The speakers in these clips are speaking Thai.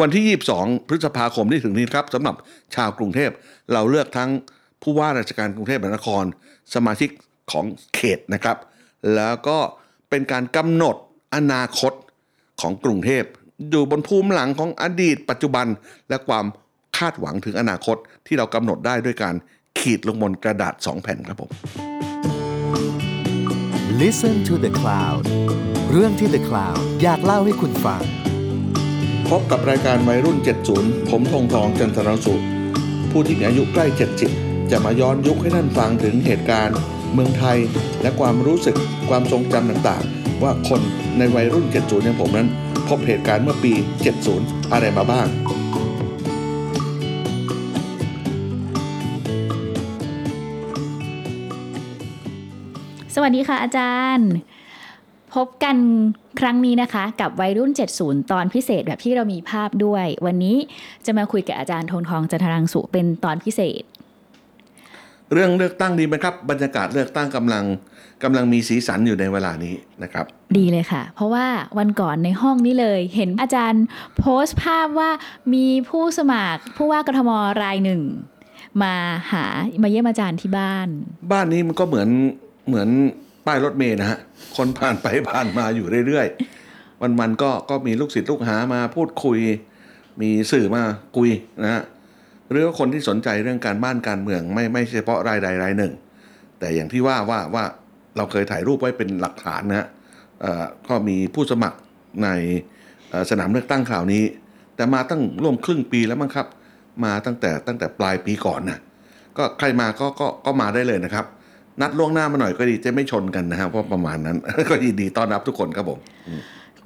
วันที่ 22 พฤษภาคมที่ถึงนี้ครับสำหรับชาวกรุงเทพเราเลือกทั้งผู้ว่าราชการกรุงเทพมหานคร สมาชิกของเขตนะครับ แล้วก็เป็นการกำหนดอนาคตของกรุงเทพอยู่บนภูมิหลังของอดีต ปัจจุบันและความคาดหวังถึงอนาคตที่เรากำหนดได้ด้วยการขีดลงบนกระดาษ 2 แผ่นครับผม Listen to the Cloud เรื่องที่ The Cloud อยากเล่าให้คุณฟัง พบกับรายการวัยรุ่น 70 ผมทงทองจันทรสุผู้ที่มีอายุใกล้ 70 จะมาย้อนยุคให้ท่านฟังถึงเหตุการณ์ เมืองไทย และความรู้สึกความทรงจำต่างๆ ว่าคนในวัยรุ่น 70 อย่างผมนั้น พบเหตุการณ์เมื่อปี 70 อะไรมาบ้างสวัสดีค่ะอาจารย์ พบกันครั้งนี้นะคะ กับวัยรุ่น 70 ตอนพิเศษแบบที่เรามีภาพด้วย วันนี้จะมาคุยกับอาจารย์ธงทองจันทรังสุเป็นตอนพิเศษ เรื่องเลือกตั้งดีไหมครับ บรรยากาศเลือกตั้งกำลังกำลังมีสีสันอยู่ในเวลานี้นะครับ ดีเลยค่ะ เพราะว่าวันก่อนในห้องนี้เลย เห็นอาจารย์โพสต์ภาพว่ามีผู้สมัครผู้ว่ากทมรายหนึ่ง มาหามาเยี่ยมอาจารย์ที่บ้าน บ้านนี้มันก็เหมือนเหมือน ป้ายรถเมล์นะฮะ คนผ่านไปผ่านมาอยู่เรื่อยๆ วันมันๆก็ก็มีลูกศิษย์ลูกหามาพูดคุย มีสื่อมาคุยนะฮะหรือว่าคนที่สนใจเรื่องการบ้านการเมืองไม่ไม่เฉพาะรายใดรายหนึ่ง แต่อย่างที่ว่าว่าว่าเราเคยถ่ายรูปไว้เป็นหลักฐานนะฮะอ่อก็มีผู้สมัครในสนามเลือกตั้งคราวนี้ แต่มาตั้งร่วมครึ่งปีแล้วมั้งครับ มาตั้งแต่ตั้งแต่ปลายปีก่อนนะก็ใครมาก็ก็ก็มาได้เลยนะครับ นัดล่วงหน้ามาหน่อยก็ดีจะไม่ชนกันนะครับเพราะประมาณนั้น ก็ยินดีต้อนรับทุกคนครับผม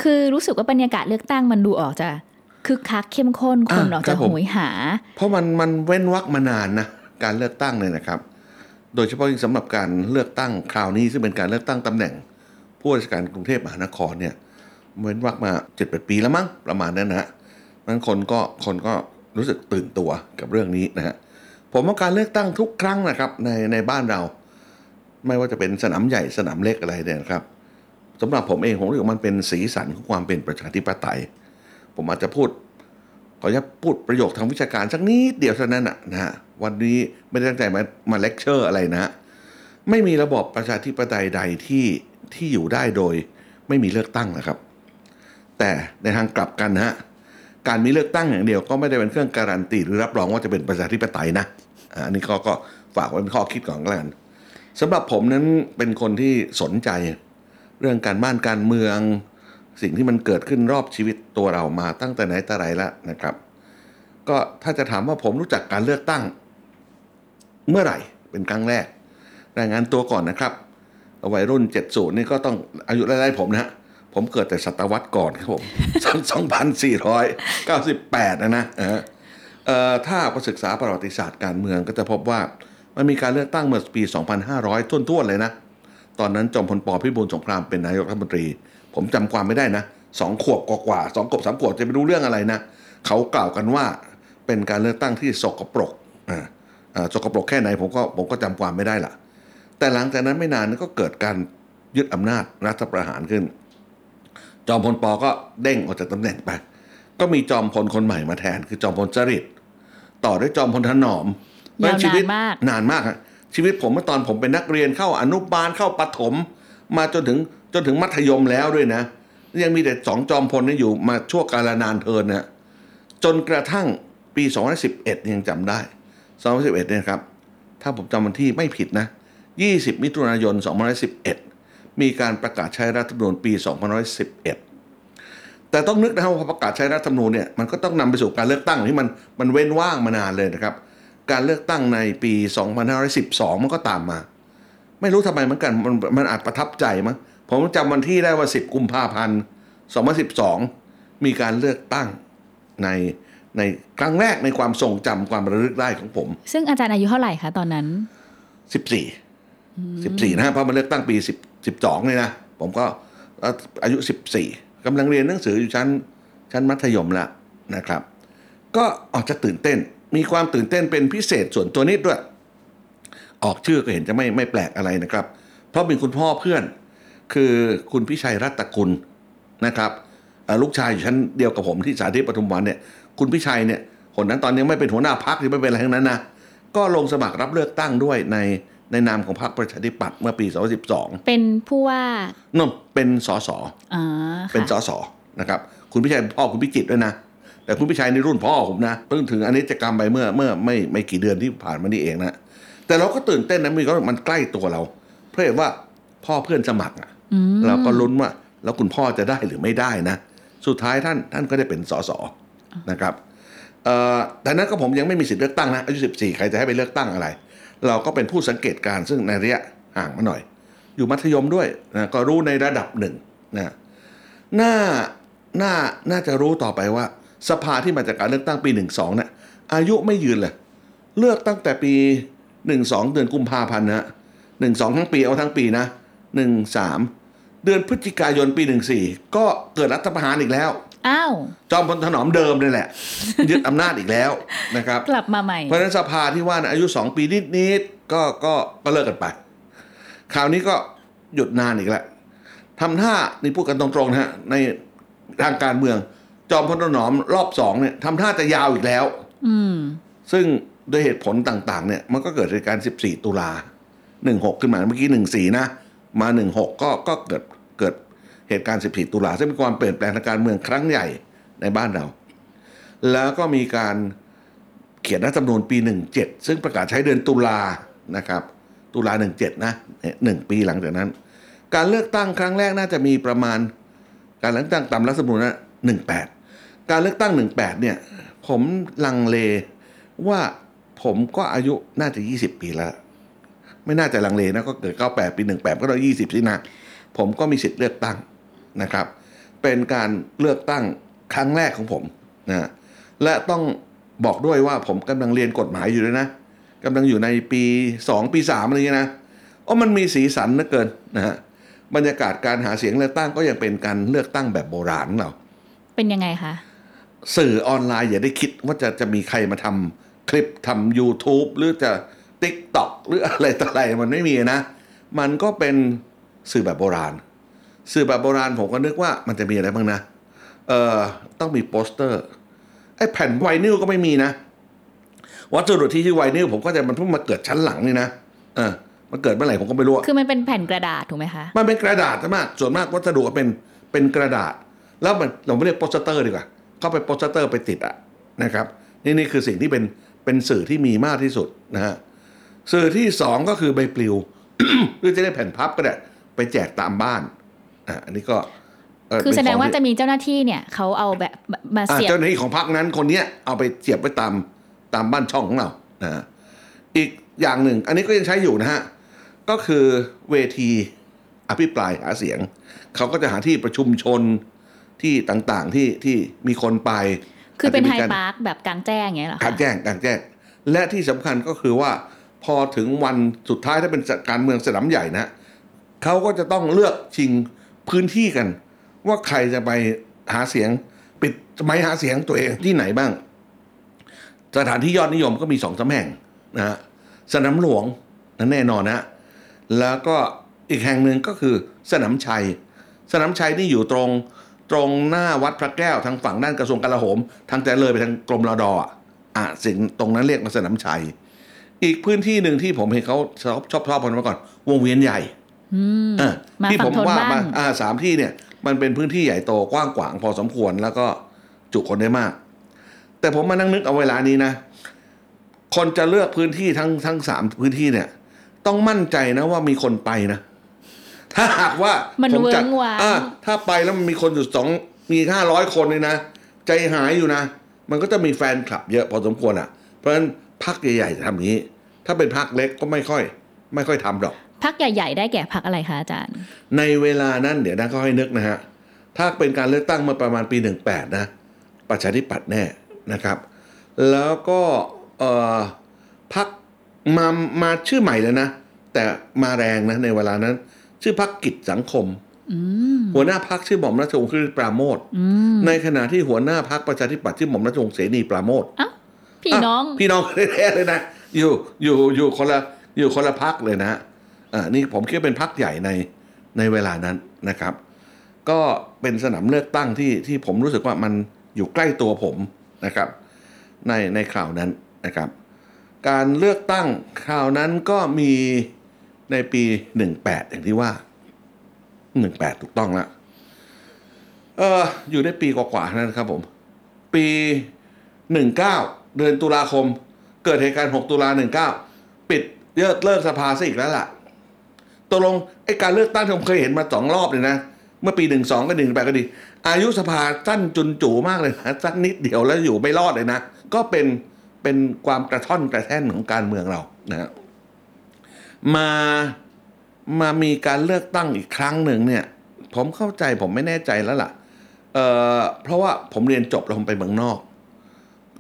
คือรู้สึกว่าบรรยากาศเลือกตั้งมันดูออกจะคึกคักเข้มข้นคนอ่าออกครัจะบผมโหยหา เพราะมันมันเว้นวักมานานนะการเลือกตั้งเนี่ยนะครับ โดยเฉพาะยิ่งสำหรับการเลือกตั้งคราวนี้ซึ่งเป็นการเลือกตั้งตำแหน่ง ผู้ว่าราชการกรุงเทพมหานครเนี่ยเว้นวักมาเจ็ดแปดปีแล้วมั้งประมาณนั้นนะฮะนั้นคนก็คนก็รู้สึกตื่นตัวกับเรื่องนี้นะฮะผมว่าการเลือกตั้งทุกครั้งนะครับในในบ้านเรา ไม่ว่าจะเป็นสนามใหญ่สนามเล็กอะไรเนี่ยครับสำหรับผมเองผมรู้สึกมันเป็นสีสันของความเป็นประชาธิปไตย ผมอาจจะพูดขออนุญาตพูดประโยคทางวิชาการสักนิดเดียวเท่านั้นนะนะฮะวันนี้ไม่ได้ตั้งใจมามาเลคเชอร์อะไรนะ ไม่มีระบอบประชาธิปไตยใดที่ที่อยู่ได้โดย ไม่มีเลือกตั้งนะครับ แต่ในทางกลับกันนะฮะการมีเลือกตั้งอย่างเดียวก็ไม่ได้เป็นเครื่องการันตีหรือรับรองว่าจะเป็นประชาธิปไตยนะอันนี้ก็ก็ฝากไว้เป็นข้อคิดก่อนก็แล้วกัน สำหรับผมนั้นเป็นคนที่สนใจ เรื่องการบ้านการเมือง สิ่งที่มันเกิดขึ้นรอบชีวิตตัวเรามาตั้งแต่ไหนแต่ไรแล้วนะครับ ก็ถ้าจะถามว่าผมรู้จักการเลือกตั้ง เมื่อไหร่เป็นครั้งแรก รายงานตัวก่อนนะครับวัยรุ่น 70 นี่ก็ต้องอายุไล่ๆผมนะผมเกิดแต่ศตวรรษก่อนครับผม 2498 นะนะเออเอ่อถ้าไปศึกษาประวัติศาสตร์การเมืองก็จะพบว่า มันมีการเลือกตั้งเมื่อปี 2500ท้วนๆเลยนะ ตอนนั้นจอมพลปพิบูลสงครามเป็นนายกรัฐมนตรี ผมจำความไม่ได้นะสองขวบกว่าๆสองขวบสามขวบจะไม่รู้เรื่องอะไรนะเขากล่าวกันว่าเป็นการเลือกตั้งที่สกปรกอ่าอ่าสกปรกแค่ไหนผมก็ผมก็จำความไม่ได้ละแต่หลังจากนั้นไม่นานก็เกิดการยึดอำนาจรัฐประหารขึ้น จอมพลปก็เด้งออกจากตำแหน่งไป ก็มีจอมพลคนใหม่มาแทนคือจอมพลจริต ต่อด้วยจอมพลถนอม ยาวนานชีวิตมากนานมากฮะชีวิตผมเมื่อตอนผมเป็นนักเรียนเข้าอนุบาลเข้าประถม มาจนถึงจนถึงมัธยมแล้วด้วยนะ ยังมีแต่สองจอมพลนี่อยู่มาชั่วกาลนานเทินนะจนกระทั่งปี 2011 ยังจำได้ 2011 เนี่ยครับ ถ้าผมจำวันที่ไม่ผิดนะ 20 มิถุนายน 2011 มีการประกาศใช้รัฐธรรมนูญปี 2011 แต่ต้องนึกนะครับว่าพอประกาศใช้รัฐธรรมนูญเนี่ยมันก็ต้องนำไปสู่การเลือกตั้งที่มันมันเว้นว่างมานานเลยนะครับ การเลือกตั้งในปี 2512 มันก็ตามมา ไม่รู้ทำไมเหมือนกันมันมันอาจประทับใจมั้งผมจำวันที่ได้ว่า 10 กุมภาพันธ์ 2012 มีการเลือกตั้งในในครั้งแรกในความทรงจำความระลึกได้ของผม ซึ่งอาจารย์อายุเท่าไหร่คะตอนนั้นสิบสี่สิบสี่นะฮะเพราะมันเลือกตั้งปีสิบสิบสองเลยนะ ผมก็เอ่ออายุสิบสี่กำลังเรียนหนังสืออยู่ชั้นชั้นมัธยมแล้วนะครับ ก็ออกจะตื่นเต้น มีความตื่นเต้นเป็นพิเศษส่วนตัวนิดด้วย ออกชื่อก็เห็นจะไม่ไม่แปลกอะไรนะครับ เพราะเป็นคุณพ่อเพื่อน คือคุณพิชัยรัตนกุลนะครับเอ่อลูกชายอยู่ชั้นเดียวกับผมที่สาธิตปทุมวันเนี่ยคุณพิชัยเนี่ยคนนั้นตอนนี้ไม่เป็นหัวหน้าพักหรือไม่เป็นอะไรทั้งนั้นนะก็ลงสมัครรับเลือกตั้งด้วยในในนามของพรรคประชาธิปัตย์เมื่อปี 2012 เป็นผู้ว่านั่นเป็นสสอ่าเป็นสค่ะสนะครับ คุณพิชัยเป็นพ่อคุณพิจิตรด้วยนะ แต่คุณพิชัยในรุ่นพ่อผมนะเพิ่งถึงอนิจกรรมไปเมื่อเมื่อไม่ไม่กี่เดือนที่ผ่านมานี่เองนะแต่เราก็ตื่นเต้นนะมีก็มันใกล้ตัวเรา เพราะเห็นว่าพ่อเพื่อนสมัครอะอืมเราก็ลุ้นว่า แล้วคุณพ่อจะได้หรือไม่ได้นะ สุดท้ายท่านท่านก็ได้เป็นสสนะครับเอ่อแต่นั้นก็ผมยังไม่มีสิทธิ์เลือกตั้งนะอายุ14 ใครจะให้ไปเลือกตั้งอะไร เราก็เป็นผู้สังเกตการณ์ซึ่งในระยะห่างมาหน่อย อยู่มัธยมด้วยนะก็รู้ในระดับหนึ่งนะน่าน่าน่าจะรู้ต่อไปว่า สภาที่มาจากการเลือกตั้งปี 12เนี่ยอายุไม่ยืนเลยเลือกตั้งแต่ปี 12 เดือนกุมภาพันธ์นะหนึ่งสองทั้งปีเอาทั้งปีนะหนึ่งสามเดือนพฤศจิกายนปี14ก็เกิดรัฐประหารอีกแล้วอ้าวจอมพลถนอมเดิมนี่แหละ ยึดอำนาจอีกแล้วนะครับ กลับมาใหม่ เพราะฉะนั้นสภาที่ว่านะอายุสองปีนิดๆก็ก็ก็เลิกกันไป คราวนี้ก็หยุดนานอีกแล้วทำท่านี่พูดกันตรงๆนะฮะในทางการเมือง จอมพลถนอมรอบสองเนี่ยทำท่าจะยาวอีกแล้ว อืม ซึ่งด้วยเหตุผลต่างๆ เนี่ย มันก็เกิดเหตุการณ์14 ตุลา16 ขึ้นมาเมื่อกี้14 นะ มา 16 ก็ก็เกิดเกิดเหตุการณ์ 14 ตุลาซึ่งเป็นความเปลี่ยนแปลงทางการเมืองครั้งใหญ่ในบ้านเรา แล้วก็มีการเขียนรัฐธรรมนูญปี 17 ซึ่งประกาศใช้เดือนตุลานะครับ ตุลา 17 นะเนี่ยหนึ่งปีหลังจากนั้น การเลือกตั้งครั้งแรกน่าจะมีประมาณ การเลือกตั้งตามรัฐธรรมนูญนะ18 การเลือกตั้ง 18 เนี่ย ผมลังเลว่าผมก็อายุน่าจะ 20 ปีแล้ว ไม่น่าจะลังเลนะก็เกิด 98 ปี 18 ก็ต้อง20 สินะผมก็มีสิทธิ์เลือกตั้งนะครับ เป็นการเลือกตั้งครั้งแรกของผมนะและต้องบอกด้วยว่าผมกำลังเรียนกฎหมายอยู่ด้วยนะกำลังอยู่ในปี 2 ปี 3 อะไรอย่างเงี้ยนะโอ้มันมีสีสันเหลือเกินนะฮะบรรยากาศการหาเสียงเลือกตั้งก็ยังเป็นการเลือกตั้งแบบโบราณเรา เป็นยังไงคะ สื่อออนไลน์อย่าได้คิดว่าจะจะมีใครมาทำคลิปทำ YouTube หรือจะ TikTok หรืออะไรต่ออะไรมันไม่มีนะ มันก็เป็นสื่อแบบโบราณ สื่อแบบโบราณผมก็นึกว่ามันจะมีอะไรบ้างนะ เอ่อ ต้องมีโปสเตอร์ ไอ้แผ่นไวนิลก็ไม่มีนะ วัสดุที่ชื่อไวนิลผมก็จะมันเพิ่งมาเกิดชั้นหลังนี่นะเออมันเกิดเมื่อไหร่ผมก็ไม่รู้อะคือมันเป็นแผ่นกระดาษถูกไหมคะ มันเป็นกระดาษมาก ส่วนมากวัสดุเป็นเป็นกระดาษ แล้วมันเราไม่เรียกโปสเตอร์ดีกว่า เข้าไปโปสเตอร์ไปติดอะนะครับนี่นี่คือสิ่งที่เป็นเป็นสื่อที่มีมากที่สุดนะฮะสื่อที่สองก็คือใบปลิวหรือจะได้แผ่นพับก็ได้ไปแจกตามบ้านอะอันนี้ก็เคือแสดงว่าเป็นขจะที่มีเจ้าหน้าที่เนี่ยเขาเอาแบบมาอะเสียบเจ้าหน้าที่ของพักนั้นคนเนี้ยเอาไปเสียบไว้ตามตามบ้านช่องของเรานะฮะอีกอย่างหนึ่ง อันนี้ก็ยังใช้อยู่นะฮะก็คือเวทีอภิปรายหาเสียง เขาก็จะหาที่ประชุมชน ที่ต่างๆที่ที่มีคนไป คือเป็นาจไฮจะมีกรพาร์คแบบกลางแจ้งอย่างเงี้ยเหรอกลางแจ้งกลางแจ้ง และที่สำคัญก็คือว่า พอถึงวันสุดท้ายถ้าเป็นการเมืองสนามใหญ่นะเขาก็จะต้องเลือกชิงพื้นที่กัน ว่าใครจะไปหาเสียง ปิดไม้หาเสียงตัวเองที่ไหนบ้าง สถานที่ยอดนิยมก็มีสองสามแห่งนะฮะสนามหลวงนั่นแน่นอนนะแล้วก็อีกแห่งหนึ่งก็คือสนามชัย สนามชัยนี่อยู่ตรง ตรงหน้าวัดพระแก้วทางฝั่งด้านกระทรวงกลาโหม ทางแต่เลยไปทางกรมรอดอะอะสิ่งตรงนั้นเรียกว่าสนามชัย อีกพื้นที่หนึ่งที่ผมเห็นเขาชอบชอบชอบกันมาก่อน วงเวียนใหญ่อืมอะมาที่ฝั่ผงมทนว่าบ้างมาอ่าสามที่เนี่ย มันเป็นพื้นที่ใหญ่โตกว้างขวางพอสมควรแล้วก็จุคนได้มาก แต่ผมมานั่งนึกเอาเวลานี้นะ คนจะเลือกพื้นที่ทั้งทั้งสามพื้นที่เนี่ย ต้องมั่นใจนะว่ามีคนไปนะ ถ้าหากว่ามันผมจัดเวิ้งว้างอะถ้าไปแล้วมันมีคนอยู่สองมีห้าร้อยคนเลยนะ ใจหายอยู่นะ มันก็จะมีแฟนคลับเยอะพอสมควรอะ เพราะฉะนั้นพักใหญ่ๆจะทำอย่างนี้ ถ้าเป็นพักเล็กก็ไม่ค่อย ไม่ค่อยทำหรอกพักใหญ่ ๆ ได้แก่พักอะไรคะอาจารย์ ในเวลานั้นเดี๋ยวนะก็ให้นึกนะฮะถ้าเป็นการเลือกตั้งเมื่อประมาณปี 18 นะประชาธิปัตย์แน่นะครับ แล้วก็เอ่อพักมามาชื่อใหม่เลยนะ แต่มาแรงนะในเวลานั้น ชื่อพักกิจสังคมอืมหัวหน้าพักชื่อหม่อมราชวงศ์คริสปราโมทอืมในขณะที่หัวหน้าพักประชาธิปัตย์ชื่อหม่อมราชวงศ์เสนีปราโมทเอ้าพี่น้องะพี่น้องแท้ๆเลยนะอยู่อยู่อยู่คนละอยู่คนละพักเลยนะอ่านี่ผมคิดว่าเป็นพักใหญ่ในในเวลานั้นนะครับ ก็เป็นสนามเลือกตั้งที่ที่ผมรู้สึกว่ามันอยู่ใกล้ตัวผมนะครับ ในในคราวนั้นนะครับ การเลือกตั้งคราวนั้นก็มี ในปี 18 อย่างที่ว่า 18 ถูกต้องแล้วเอออยู่ได้ปีกว่าๆนั้นครับผม ปี 19 เดือนตุลาคม เกิดเหตุการณ์ 6 ตุลา19 ปิดเลิกเลิกสภาซะอีกแล้วล่ะตกลงไอ้การเลือกตั้งที่ผมเคยเห็นมาสองรอบเลยนะ เมื่อปี12ก็หนึ่งแปดก็ดี อายุสภาสั้นจุนจูมากเลยนะสั้นนิดเดียวแล้วอยู่ไม่รอดเลยนะ ก็เป็นเป็นความกระท่อนกระแท่นของการเมืองเรานะฮะ มามามีการเลือกตั้งอีกครั้งหนึ่งเนี่ย ผมเข้าใจผมไม่แน่ใจแล้วล่ะเอ่อเพราะว่าผมเรียนจบแล้วผมไปเมืองนอก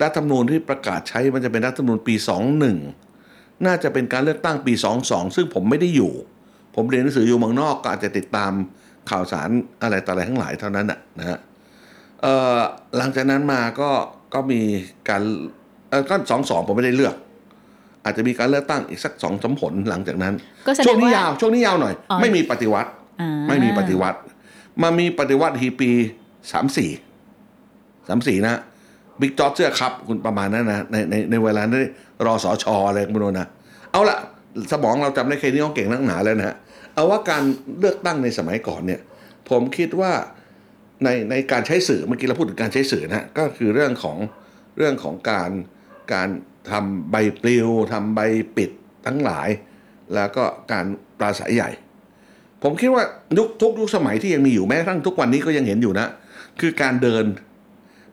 รัฐธรรมนูญที่ประกาศใช้มันจะเป็นรัฐธรรมนูญปี 21 น่าจะเป็นการเลือกตั้งปี 22 ซึ่งผมไม่ได้อยู่ ผมเรียนหนังสืออยู่เมืองนอกก็อาจจะติดตามข่าวสารอะไรต่ออะไรทั้งหลายเท่านั้นน่ะนะฮะเอ่อหลังจากนั้นมาก็ก็มีการเออก็สองสองผมไม่ได้เลือก อาจจะมีการเลือกตั้งอีกสักสองสามผลหลังจากนั้นก็แสดช่วงงนี้ว่ายาวช่วงนี้ยาวหน่อยอ๋อไม่มีปฏิวัติอ่าไม่มีปฏิวัติ มามีปฏิวัติทีปีสามสี่สามสี่นะบิ๊กจอร์จเสื้อครับ คุณประมาณนั้นนะในในในเวลานั้นรอสอชออะไรไม่รู้นะ เอาละสมองเราจำได้แค่นี้ก็เก่งนักหนาแล้วนะฮะเอาว่าการเลือกตั้งในสมัยก่อนเนี่ย ผมคิดว่าในในการใช้สื่อเมื่อกี้เราพูดถึงการใช้สื่อนะก็คือเรื่องของเรื่องของการการ ทำใบปลิวทำใบปิดทั้งหลาย แล้วก็การปราศัยใหญ่ ผมคิดว่ายุคทุกยุคสมัยที่ยังมีอยู่แม้กระทั่งทุกวันนี้ก็ยังเห็นอยู่นะ คือการเดิน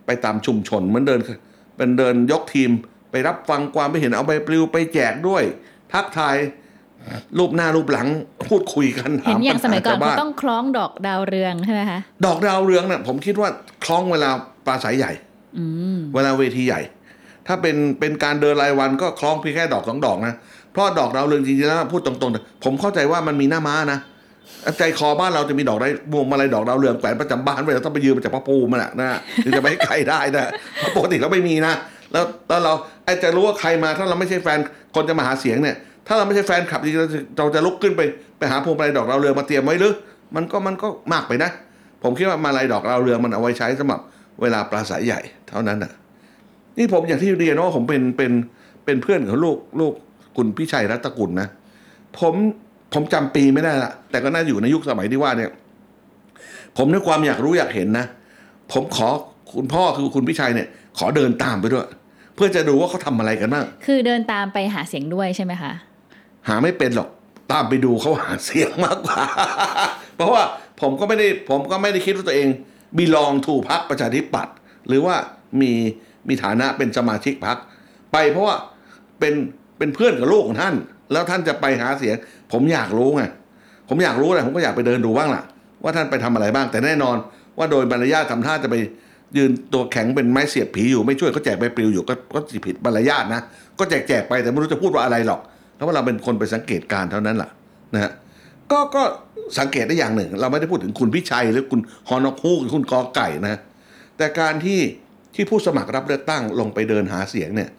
ไปตามชุมชนเหมือนเดินเป็นเดินยกทีมไปรับฟังความไม่เห็นเอาใบปลิวไปแจกด้วย ทักทายรูปหน้ารูปหลังพูดคุยกันเห็นอย่างสมัยก่อนถเขาปัญหาชาวบ้ต้องคล้องดอกดาวเรืองใช่ไหมคะดอกดาวเรืองเนี่ยผมคิดว่าคล้องเวลาปราศัยใหญ่อืมเวลาเวทีใหญ่ ถ้าเป็นเป็นการเดินรายวันก็คล้องเพียงแค่ดอกสองดอกนะ เพราะดอกดาวเรืองจริงๆแล้วพูดตรงๆ ผมเข้าใจว่ามันมีหน้าม้านะใจคอบ้านเราจะมีดอกได้บวงมาลัยดอกดาวเรืองแขวนประจำบ้านไว้เราต้องไปยืมมาจากพระภูมิมันแหละนะถึงจะไม่ให้ใครได้นะเพราะปกติเราไม่มีนะ แล้วแล้วเราไอ้จะรู้ว่าใครมาถ้าเราไม่ใช่แฟนคนจะมาหาเสียงเนี่ย ถ้าเราไม่ใช่แฟนคลับจริงๆเราจะลุกขึ้นไปไปหาพวงมาลัยดอกดาวเรืองมาเตรียมไว้หรือมันก็มันก็มากไปนะ ผมคิดว่ามาลัยดอกดาวเรืองมันเอาไว้ใช้สำหรับเวลาปราศัยใหญ่เท่านั้นนะ นี่ผมอย่างที่เรียนว่าผมเป็นเป็นเป็นเพื่อนของลูกลูกคุณพี่ชัยรัตนกุลนะผมผมจำปีไม่ได้ละแต่ก็น่าอยู่ในยุคสมัยที่ว่าเนี่ย ผมด้วยความอยากรู้อยากเห็นนะ ผมขอคุณพ่อคือคุณพี่ชัยเนี่ย ขอเดินตามไปด้วย เพื่อจะดูว่าเขาทำอะไรกันบ้างคือเดินตามไปหาเสียงด้วยใช่ไหมคะ หาไม่เป็นหรอกตามไปดูเขาหาเสียงมากกว่า เพราะว่าผมก็ไม่ได้ผมก็ไม่ได้คิดว่าตัวเองบีลองถูพักประชาธิปัตย์หรือว่ามี มีฐานะเป็นสมาชิกพักไปเพราะว่าเป็นเป็นเพื่อนกับลูกของท่าน แล้วท่านจะไปหาเสียง ผมอยากรู้ไงผมอยากรู้แหละผมก็อยากไปเดินดูบ้างล่ะ ว่าท่านไปทำอะไรบ้าง แต่แน่นอนว่าโดยมารยาททำท่าจะไปยืนตัวแข็งเป็นไม้เสียบผีอยู่ไม่ช่วยเขาแจกใบปลิวอยู่ก็ก็สิผิดมารยาทนะก็แจกแจกไปแต่ไม่รู้จะพูดว่าอะไรหรอกเพราะว่าเราเป็นคนไปสังเกตการเท่านั้นแหละนะฮะก็ก็สังเกตได้อย่างหนึ่ง เราไม่ได้พูดถึงคุณพิชัยหรือคุณฮอนอคูหรือคุณกอไก่นะแต่การที่ ที่ผู้สมัครรับเลือกตั้งลงไปเดินหาเสียงเนี่ย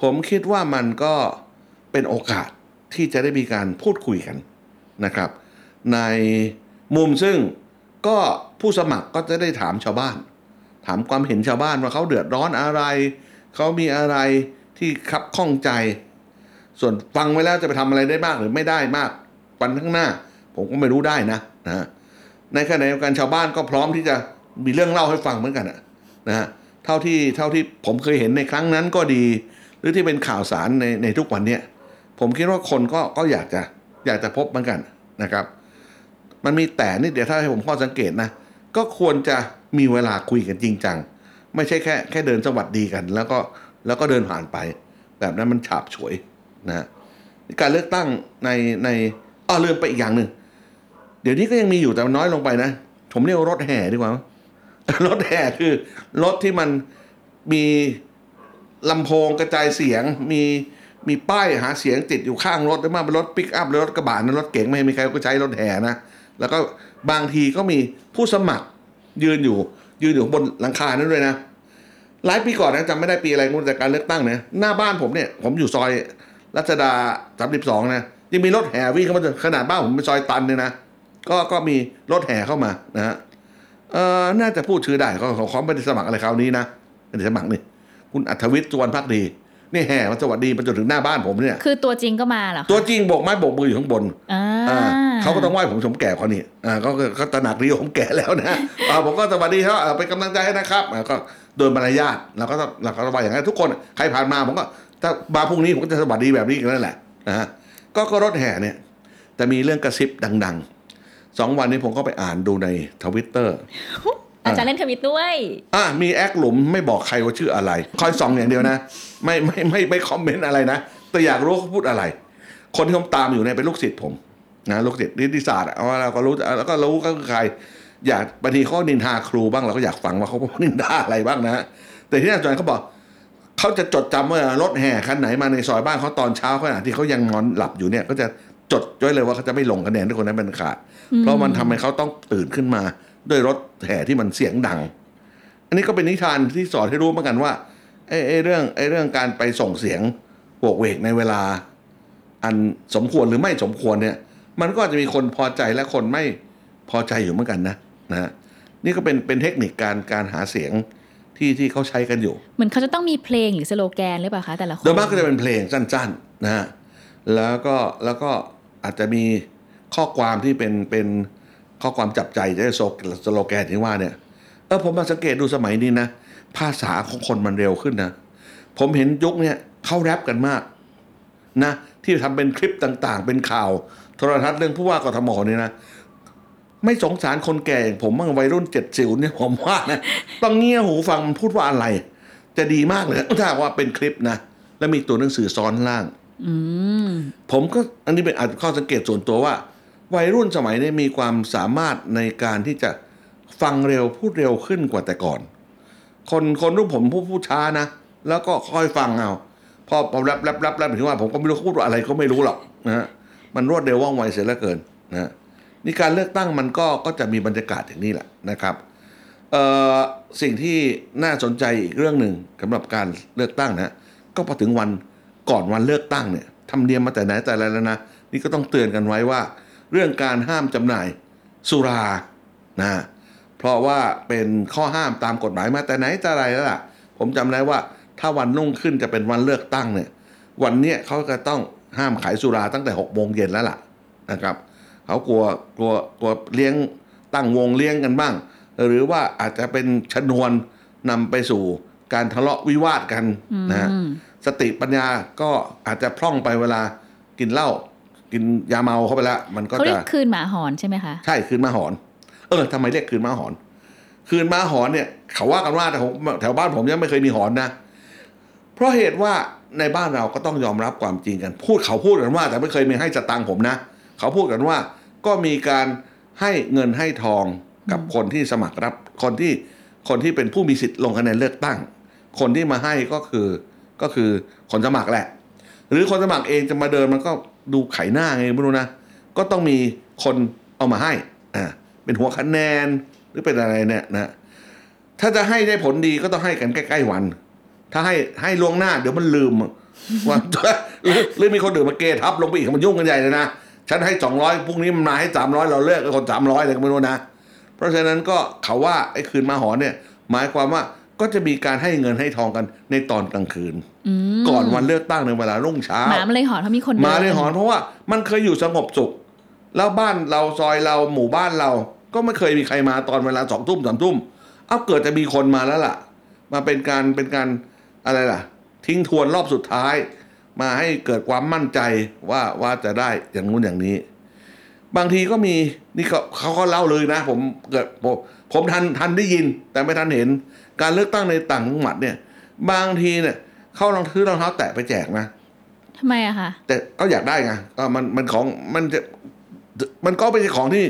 ผมคิดว่ามันก็เป็นโอกาสที่จะได้มีการพูดคุยกันนะครับ ในมุมซึ่งก็ผู้สมัครก็จะได้ถามชาวบ้าน ถามความเห็นชาวบ้านว่าเขาเดือดร้อนอะไร เขามีอะไรที่คับข้องใจ ส่วนฟังไว้แล้วจะไปทำอะไรได้มากหรือไม่ได้มากวันข้างหน้า ผมก็ไม่รู้ได้นะนะในขณะเดียวกันชาวบ้านก็พร้อมที่จะมีเรื่องเล่าให้ฟังเหมือนกันอะนะฮะ เท่าที่เท่าที่ผมเคยเห็นในครั้งนั้นก็ดี หรือที่เป็นข่าวสารในในทุกวันเนี้ยผมคิดว่าคนก็ก็อยากจะอยากจะพบเหมือนกันนะครับ มันมีแต่นี่เดี๋ยวถ้าให้ผมข้อสังเกตนะ ก็ควรจะมีเวลาคุยกันจริงจัง ไม่ใช่แค่แค่เดินสวัสดีกัน แล้วก็แล้วก็เดินผ่านไป แบบนั้นมันฉาบฉวยนะการเลือกตั้งในในอ้อเลื่อนไปอีกอย่างหนึ่งเดี๋ยวนี้ก็ยังมีอยู่แต่น้อยลงไปนะ ผมเรียกรถแห่ดีกว่า รถแห่คือรถที่มันมีลำโพงกระจายเสียง มีมีป้ายหาเสียงติดอยู่ข้างรถหรือมาเป็นรถปิกอัพหรือรถกระบะนะรถเก๋งไม่มีใครก็ใช้รถแห่นะแล้วก็บางทีก็มีผู้สมัครยืนอยู่ ยืนอยู่บนหลังคานั้นด้วยนะหลายปีก่อนนะจำไม่ได้ปีอะไรงูแต่การเลือกตั้งเนี่ยหน้าบ้านผมเนี่ยผมอยู่ซอยรัชดาสามสิบสองนะยังมีรถแห่วิ่งเข้ามาขนาดบ้านผมเป็นซอยตันเนี่ยนะก็ก็มีรถแห่เข้ามานะฮะ เออน่าจะพูดชื่อได้เขาเขาเขาไม่ได้สมัครอะไรคราวนี้นะไม่ได้สมัครนี่คุณอัธวิทย์สุวรรณพักดีนี่แห่มาสวัสดีมาจนถึงหน้าบ้านผมเนี่ย คือตัวจริงก็มาเหรอคะตัวจริงโบกไม้โบกมืออยู่ข้างบนอ่าอ่าเขาก็ต้องไหว้ผมสมแก่เขานี่อ่าเขาก็เขาตระหนักดีว่าผมแก่แล้วนะอ่าผมก็สวัสดีเขาอ่าเป็นกำลังใจให้นะครับอ่าก็โดยมารยาทเราก็ต้องเราก็ต้องว่าอย่างนั้นทุกคนใครผ่านมาผมก็ถ้ามาพรุ่งนี้ผมก็จะสวัสดีแบบนี้กันนั่นแหละนะฮะก็ก็รถแห่เนี่ย แต่มีเรื่องกระซิบดัง ๆ สองวันนี้ผมก็ไปอ่านดูในทวิตเตอร์อาจารย์เล่นทวิตด้วย อะมีแอคหลุมไม่บอกใครว่าชื่ออะไร คอยส่องอย่างเดียวนะ ไม่ไม่ไม่ไม่คอมเมนต์อะไรนะ แต่อยากรู้เขาพูดอะไร คนที่ผมตามอยู่เนี่ยเป็นลูกศิษย์ผมนะลูกศิษย์นิติศาสตร์อะเอาเราก็รู้แล้วก็รู้ก็คือใคร อยากบางทีเขานินทาครูบ้างเราก็อยากฟังว่าเขานินทาอะไรบ้างนะแต่ที่น่าสนใจเขาบอกเขาจะจดจำว่ารถแห่คันไหนมาในซอยบ้านเขาตอนเช้าขณะที่เขายังนอนหลับอยู่เนี่ย ก็จะ จดไว้เลยว่าเขาจะไม่ลงคะแนนให้คนนั้นเป็นขาด เพราะมันทำให้เขาต้องตื่นขึ้นมา ด้วยรถแห่ที่มันเสียงดัง อันนี้ก็เป็นนิทานที่สอนให้รู้เหมือนกันว่าไอ้ไอ้เรื่องไอ้เรื่องการไปส่งเสียงโวกเวกในเวลา อันสมควรหรือไม่สมควรเนี่ย มันก็จะมีคนพอใจและคนไม่พอใจอยู่เหมือนกันนะนะฮะนี่ก็เป็นเป็นเทคนิคการการหาเสียงที่ที่เขาใช้กันอยู่ เหมือนเขาจะต้องมีเพลงหรือสโลแกนหรือเปล่าคะแต่ละคนโดยมากก็จะเป็นเพลงสั้นๆนะฮะแล้วก็แล้วก็ อาจจะมีข้อความที่เป็นเป็นข้อความจับใจจะโซสโลแกนที่ว่าเนี่ยเออผมมาสังเกตดูสมัยนี้นะ ภาษาของคนมันเร็วขึ้นนะ ผมเห็นยุคเนี่ยเข้าแรปกันมากนะที่ทำเป็นคลิปต่างๆ เป็นข่าวโทรทัศน์เรื่องผู้ว่ากทมเนี่ยนะไม่สงสารคนแก่อย่างผมบ้างวัยรุ่นเจ็ดสิวเนี่ยผมว่านะต้องเงี่ยหูฟังมันพูดว่าอะไร จะดีมากเลยถ้าว่าเป็นคลิปนะ แล้วมีตัวหนังสือซ้อนล่าง ผมก็อันนี้เป็นอาจข้อสังเกตส่วนตัวว่า วัยรุ่นสมัยนี้มีความสามารถในการที่จะฟังเร็วพูดเร็วขึ้นกว่าแต่ก่อน คนคนรุ่นผมพูดพูดช้านะ แล้วก็ค่อยฟังเอาพอพอแรปแรปแรปแรปถึงว่าผมก็ไม่รู้พูดอะไรก็ไม่รู้หรอกนะฮะมันรวดเร็วว่องไวเสียเหลือเกินนะนี่การเลือกตั้งมันก็ก็จะมีบรรยากาศอย่างนี้แหละนะครับสิ่งที่น่าสนใจอีกเรื่องหนึ่งสำหรับการเลือกตั้งนะก็พอถึงวัน ก่อนวันเลือกตั้งเนี่ยทำเนียมมาแต่ไหนแต่ไรแล้วนะ นี่ก็ต้องเตือนกันไว้ว่า เรื่องการห้ามจำหน่ายสุรานะเพราะว่าเป็นข้อห้ามตามกฎหมายมาแต่ไหนแต่ไรแล้วล่ะ ผมจำได้ว่าถ้าวันรุ่งขึ้นจะเป็นวันเลือกตั้งเนี่ย วันเนี้ยเขาจะต้องห้ามขายสุราตั้งแต่หกโมงเย็นแล้วล่ะนะครับเขากลัวกลัวกลัวเลี้ยงตั้งวงเลี้ยงกันบ้าง หรือว่าอาจจะเป็นชนวนนำไปสู่การทะเลาะวิวาทกันนะ สติปัญญาก็อาจจะพร่องไปเวลากินเหล้ากินยาเมาเข้าไปแล้วมันก็เขาเรีจะยกคืนหมาหอนใช่ไหมคะใช่คืนมาหอน เออทำไมเรียกคืนมาหอน คืนมาหอนเนี่ย เขาว่ากันว่าแต่ผมแถวบ้านผมยังไม่เคยมีหอนนะเพราะเหตุว่าในบ้านเราก็ต้องยอมรับความจริงกัน พูดเขาพูดกันว่า แต่ไม่เคยมีให้สตังค์ผมนะ เขาพูดกันว่าก็มีการให้เงินให้ทองกับคนที่สมัครรับคนที่คนที่เป็นผู้มีสิทธิ์ลงคะแนนเลือกตั้ง คนที่มาให้ก็คือ ก็คือคนสมัครแหละ หรือคนสมัครเองจะมาเดินมันก็ดูไขหน้าไงไม่รู้นะ ก็ต้องมีคนเอามาให้อ่าเป็นหัวคะแนนหรือเป็นอะไรเนี่ยนะถ้าจะให้ได้ผลดีก็ต้องให้กันใกล้ๆวัน ถ้าให้ให้ล่วงหน้า เดี๋ยวมันลืมว่าหรือหรือมีคนอื่นมาเกทับลงไปอีกมันยุ่งกันใหญ่เลยนะฉันให้สองร้อยพรุ่งนี้มันมาให้สามร้อยเราเลิกกับคนสามร้อยอะไรก็ไม่รู้นะ เพราะฉะนั้นก็เขาว่าไอ้คืนมาหอนเนี่ย หมายความว่า ก็จะมีการให้เงินให้ทองกันในตอนกลางคืนอืมก่อนวันเลือกตั้งในเวลารุ่งเช้าหมามันเลยหอนเพราะมีคนดิมาเลยหอนเพราะว่ามันเคยอยู่สงบสุข แล้วบ้านเราซอยเราหมู่บ้านเรา ก็ไม่เคยมีใครมาตอนเวลาสองทุ่มสามทุ่มเอาเกิดจะมีคนมาแล้วล่ะ มาเป็นการเป็นการอะไรล่ะ ทิ้งทวนรอบสุดท้าย มาให้เกิดความมั่นใจว่าว่าจะได้อย่างนู้นอย่างนี้ บางทีก็มีนี่เขาเขาก็เล่าเลยนะ ผมเกิดผมผมทันทันได้ยินแต่ไม่ทันเห็น การเลือกตั้งในต่างจังหวัดเนี่ย บางทีเนี่ย เขาลองซื้อรองเท้าแตะไปแจกนะทำไมอะคะแต่ก็อยากได้ไงก็มันมันของมันจะมันก็เป็นของที่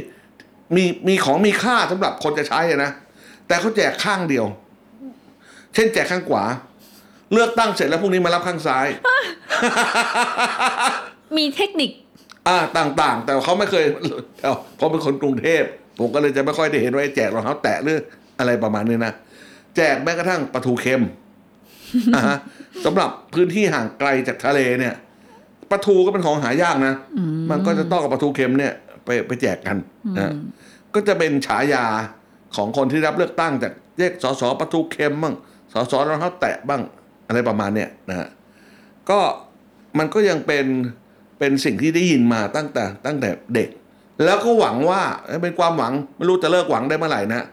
มีมีของมีค่าสำหรับคนจะใช้อะนะแต่เขาแจกข้างเดียว เช่นแจกข้างขวา เลือกตั้งเสร็จแล้วพรุ่งนี้มารับข้างซ้าย มีเทคนิค อ่าต่างๆ แต่เขาไม่เคยเอาเพราะเป็นคนกรุงเทพผมก็เลยจะไม่ค่อยได้เห็นว่าไอ้แจกรองเท้าแตะหรืออะไรประมาณนี้นะ แจกแม้กระทั่งปลาทูเค็มอ่าฮะสำหรับพื้นที่ห่างไกลจากทะเลเนี่ยปลาทูก็เป็นของหายากนะอืมมันก็จะต้องกับปลาทูเค็มเนี่ยไปไปแจกกันนะก็จะเป็นฉายาของคนที่รับเลือกตั้งจากเรียกสสประตูเข็มบ้างสสรองเท้าแตะบ้างอะไรประมาณเนี้ยนะฮะก็มันก็ยังเป็นเป็นสิ่งที่ได้ยินมาตั้งแต่ตั้งแต่เด็ก แล้วก็หวังว่าเป็นความหวังไม่รู้จะเลิกหวังได้เมื่อไหร่นะ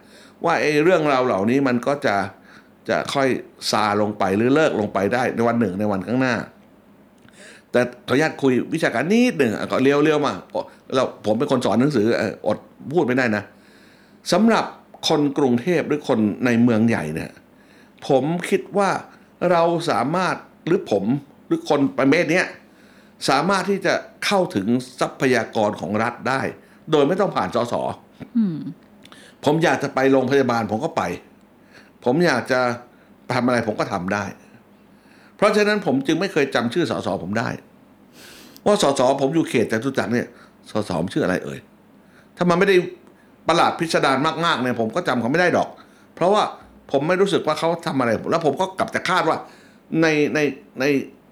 ว่าไอ้เรื่องราวเหล่านี้มันก็จะจะค่อยซาลงไปหรือเลิกลงไปได้ในวันหนึ่งในวันข้างหน้า แต่ขออนุญาตคุยวิชาการนิดหนึ่งก็เลี้ยวเลี้ยวมาเราผมเป็นคนสอนหนังสืออดพูดไม่ได้นะสำหรับคนกรุงเทพหรือคนในเมืองใหญ่เนี่ยผมคิดว่าเราสามารถหรือผมหรือคนประเภทนี้สามารถที่จะเข้าถึงทรัพยากรของรัฐได้ โดยไม่ต้องผ่านสสอ ผมอยากจะไปโรงพยาบาลผมก็ไป ผมอยากจะทำอะไรผมก็ทำได้ เพราะฉะนั้นผมจึงไม่เคยจำชื่อสสผมได้ ว่าสสผมอยู่เขตจตุจักรเนี่ยสสผมชื่ออะไรเอ่ยถ้ามันไม่ได้ประหลาดพิสดารมากๆเนี่ยผมก็จำเขาไม่ได้ดอก เพราะว่าผมไม่รู้สึกว่าเขาทำอะไร แล้วผมก็กลับจะคาดว่าในในใน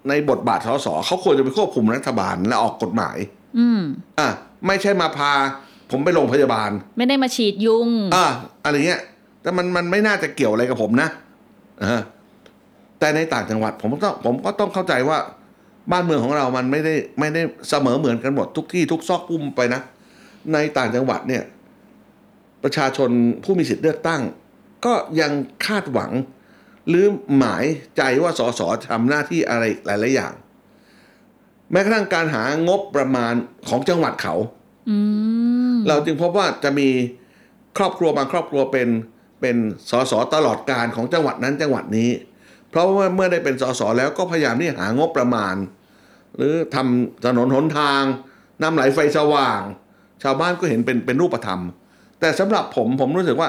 ในบทบาทสสเขาควรจะไปควบคุมรัฐบาลและออกกฎหมาย อืมอะไม่ใช่มาพา ผมไปโรงพยาบาล ไม่ได้มาฉีดยุงอ่าอะไรเงี้ย แต่มันมันไม่น่าจะเกี่ยวอะไรกับผมนะอ่าแต่ในต่างจังหวัดผมต้องผมก็ต้องเข้าใจว่าบ้านเมืองของเรา มันไม่ได้ไม่ได้เสมอเหมือนกันหมดทุกที่ทุกซอกปุ่มไปนะ ในต่างจังหวัดเนี่ย ประชาชนผู้มีสิทธิ์เลือกตั้ง ก็ยังคาดหวัง หรือหมายใจว่าสสทำหน้าที่อะไรหลายๆอย่าง แม้กระทั่งการหางบประมาณของจังหวัดเขาอืม เราจึงพบว่าจะมีครอบครัวบางครอบครัวเป็นเป็นสสตลอดการของจังหวัดนั้นจังหวัดนี้ เพราะว่าเมื่อได้เป็นสสแล้วก็พยายามที่หางบประมาณ หรือทำถนนหนทางน้ำไหลไฟสว่าง ชาวบ้านก็เห็นเป็นเป็นรูปธรรม แต่สำหรับผมผมรู้สึกว่า